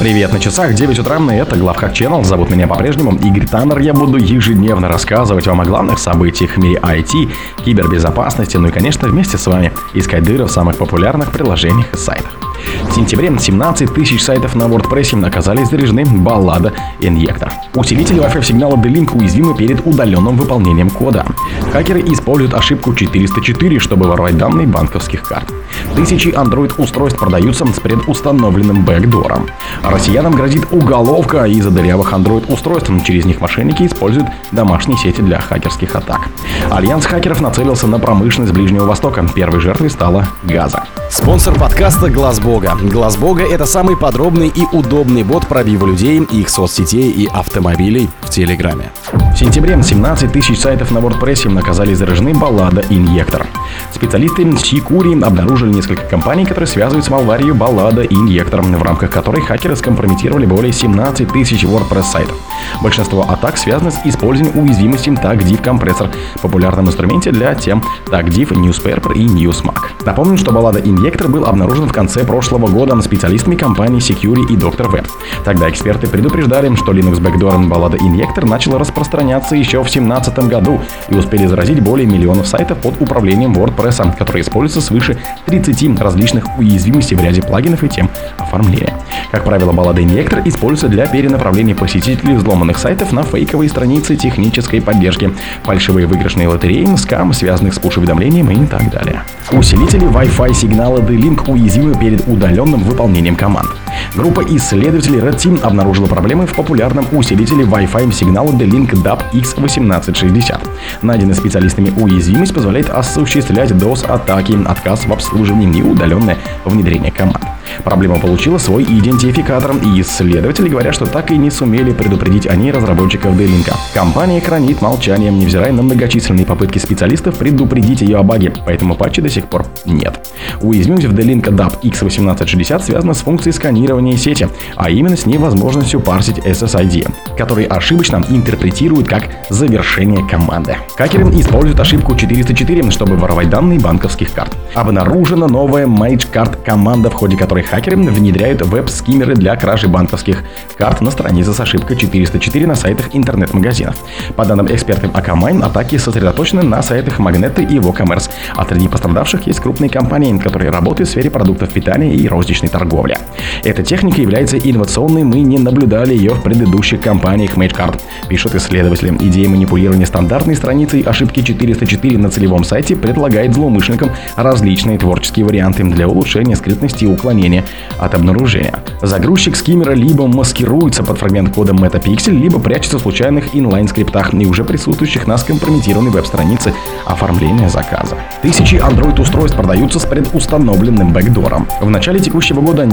Привет, на часах 9 утра, и это Главхак Channel. Зовут меня по-прежнему Игорь Таннер. Я буду ежедневно рассказывать вам о главных событиях в мире IT, кибербезопасности, ну и, конечно, вместе с вами искать дыры в самых популярных приложениях и сайтах. В сентябре 17 тысяч сайтов на WordPress оказались заряжены баллада инъектор. Усилители Wi-Fi сигнала D-Link уязвимы перед удаленным выполнением кода. Хакеры используют ошибку 404, чтобы воровать данные банковских карт. Тысячи Android-устройств продаются с предустановленным бэкдором. Россиянам грозит уголовка из-за дырявых Android-устройств. Через них мошенники используют домашние сети для хакерских атак. Альянс хакеров нацелился на промышленность Ближнего Востока. Первой жертвой стала Газа. Спонсор подкаста Глаз Бога. Глаз Бога это самый подробный и удобный бот пробива людей, их соцсетей и автомобилей в Телеграме. В сентябре 17 тысяч сайтов на WordPress оказались заражены Balada Injector. Специалисты Сикури обнаружили несколько компаний, которые связывают с малварию баллада инъектор, в рамках которой хакеры скомпрометировали более 17 тысяч WordPress сайтов. Большинство атак связаны с использованием уязвимости TagDiv компрессор, популярном инструменте для тем TagDiv, Newspaper и Newsmac. Напомню, что баллада инъектор был обнаружен в конце прошлого года специалистами компании Security и Dr. Web. Тогда эксперты предупреждали, что Linux Backdoor баллада инъектор начала распространяться еще в 2017 году и успели заразить более миллионов сайтов под управлением WordPress, которые используются свыше 30 различных уязвимостей в ряде плагинов и тем оформления. Как правило, баллада инъектор используется для перенаправления посетителей взломанных сайтов на фейковые страницы технической поддержки, фальшивые выигрышные лотереи, скам, связанных с пуш-уведомлением и так далее. Усилители Wi-Fi сигнала D-Link уязвимы перед удаленным выполнением команд. Группа исследователей Red Team обнаружила проблемы в популярном усилителе Wi-Fi сигнала D-Link DAP X1860. Найденная специалистами уязвимость позволяет осуществлять DOS-атаки, отказ в обслуживании и удаленное внедрение команд. Проблема получила свой идентификатор, и исследователи говорят, что так и не сумели предупредить о ней разработчиков D-Link. Компания хранит молчанием, невзирая на многочисленные попытки специалистов предупредить ее о баге, поэтому патча до сих пор нет. Уязвимость в D-Link DAP X1860 связана с функцией сканирования сети, а именно с невозможностью парсить SSID, который ошибочно интерпретирует как завершение команды. Хакеры используют ошибку 404, чтобы воровать данные банковских карт. Обнаружена новая Mage Card команда, в ходе которой хакеры внедряют веб-скиммеры для кражи банковских карт на странице с ошибкой 404 на сайтах интернет-магазинов. По данным экспертов Akamine, атаки сосредоточены на сайтах Magnet и WooCommerce, а среди пострадавших есть крупные компании, которые работают в сфере продуктов питания и розничной торговли. Эта техника является инновационной, мы не наблюдали ее в предыдущих компаниях MageCard, пишут исследователи. Идея манипулирования стандартной страницей ошибки 404 на целевом сайте предлагает злоумышленникам различные творческие варианты для улучшения скрытности и уклонения от обнаружения. Загрузчик скиммера либо маскируется под фрагмент кода MetaPixel, либо прячется в случайных инлайн-скриптах и уже присутствующих на скомпрометированной веб-странице оформления заказа. Тысячи Android-устройств продаются с предустановленным бэкдором. В начале текущего года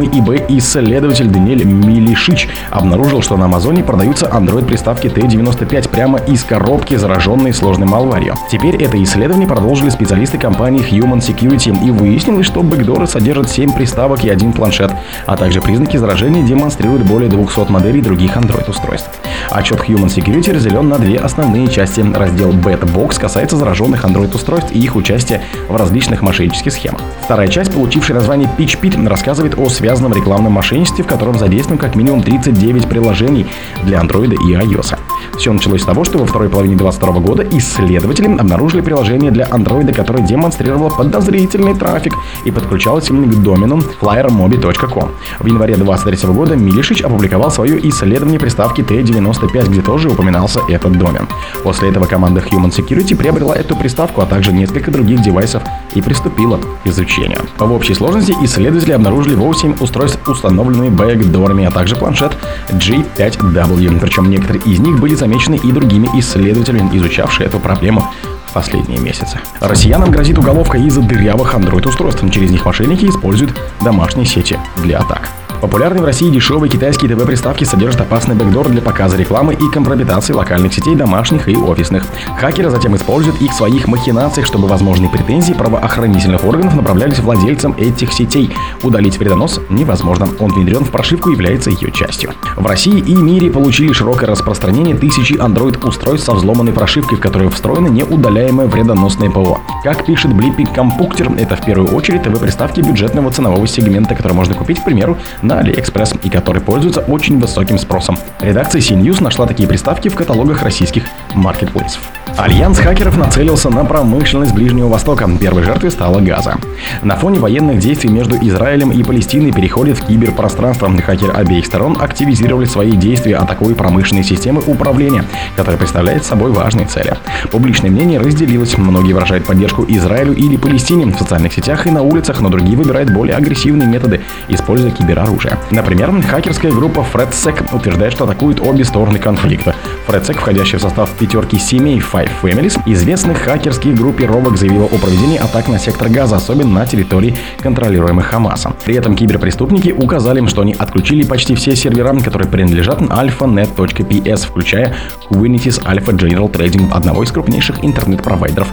независимый eBay-исследователь Даниэль Милишич обнаружил, что на Амазоне продаются Android-приставки T95 прямо из коробки, зараженной сложной малварью. Теперь это исследование продолжили специалисты компании Human Security и выяснилось, что бэкдоры содержат 7 приставок и один планшет, а также признаки заражения демонстрируют более 200 моделей других Android-устройств. Отчет Human Security разделен на две основные части. Раздел Bad Box касается зараженных Android-устройств и их участия в различных мошеннических схемах. Вторая часть, получившая название Pitch Pit, рассказывает о связанном рекламном мошенничестве, в котором задействовано как минимум 39 приложений для Android и iOS. Все началось с того, что во второй половине 2022 года исследователи обнаружили приложение для Android, которое демонстрировало подозрительный трафик и подключалось именно к домену flyermobi.com. В январе 2023 года Милишич опубликовал свое исследование приставки T95, где тоже упоминался этот домен. После этого команда Human Security приобрела эту приставку, а также несколько других девайсов и приступила к изучению. В общей сложности исследователи обнаружили 8 устройств, установленными бэкдорами, а также планшет G5W. Причем некоторые из них были замечены и другими исследователями, изучавшими эту проблему в последние месяцы. Россиянам грозит уголовка из-за дырявых Android-устройств. Через них мошенники используют домашние сети для атак. Популярные в России дешевые китайские ТВ-приставки содержат опасный бэкдор для показа рекламы и компрометации локальных сетей домашних и офисных. Хакеры затем используют их в своих махинациях, чтобы возможные претензии правоохранительных органов направлялись владельцам этих сетей. Удалить вредонос невозможно. Он внедрен в прошивку и является ее частью. В России и мире получили широкое распространение тысячи Android-устройств со взломанной прошивкой, в которую встроено неудаляемое вредоносное ПО. Как пишет Blippi Компуктер, это в первую очередь ТВ-приставки бюджетного ценового сегмента, которые можно купить, к примеру, на AliExpress и который пользуется очень высоким спросом. Редакция CNews нашла такие приставки в каталогах российских маркетплейсов. Альянс хакеров нацелился на промышленность Ближнего Востока. Первой жертвой стала Газа. На фоне военных действий между Израилем и Палестиной переходит в киберпространство. Хакеры обеих сторон активизировали свои действия, атакуя промышленные системы управления, которые представляют собой важные цели. Публичное мнение разделилось. Многие выражают поддержку Израилю или Палестине в социальных сетях и на улицах, но другие выбирают более агрессивные методы, используя кибероружие. Например, хакерская группа FredSec утверждает, что атакует обе стороны конфликта. ThreatSec, входящий в состав пятерки семей Five Families, известных хакерских группировок, заявила о проведении атак на сектор Газа, особенно на территории, контролируемых Хамасом. При этом киберпреступники указали, что они отключили почти все сервера, которые принадлежат alfanet.ps, включая Quintiez Alfa General Trading, одного из крупнейших интернет-провайдеров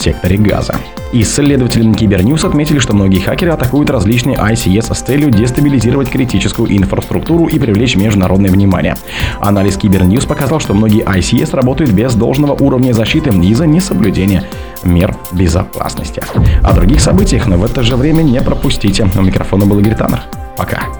секторе Газа. Исследователи Cybernews отметили, что многие хакеры атакуют различные ICS с целью дестабилизировать критическую инфраструктуру и привлечь международное внимание. Анализ Cybernews показал, что многие ICS работают без должного уровня защиты из-за несоблюдения мер безопасности. О других событиях, но в это же время не пропустите. У микрофона был Игорь Таннер. Пока.